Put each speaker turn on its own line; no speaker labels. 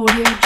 Audio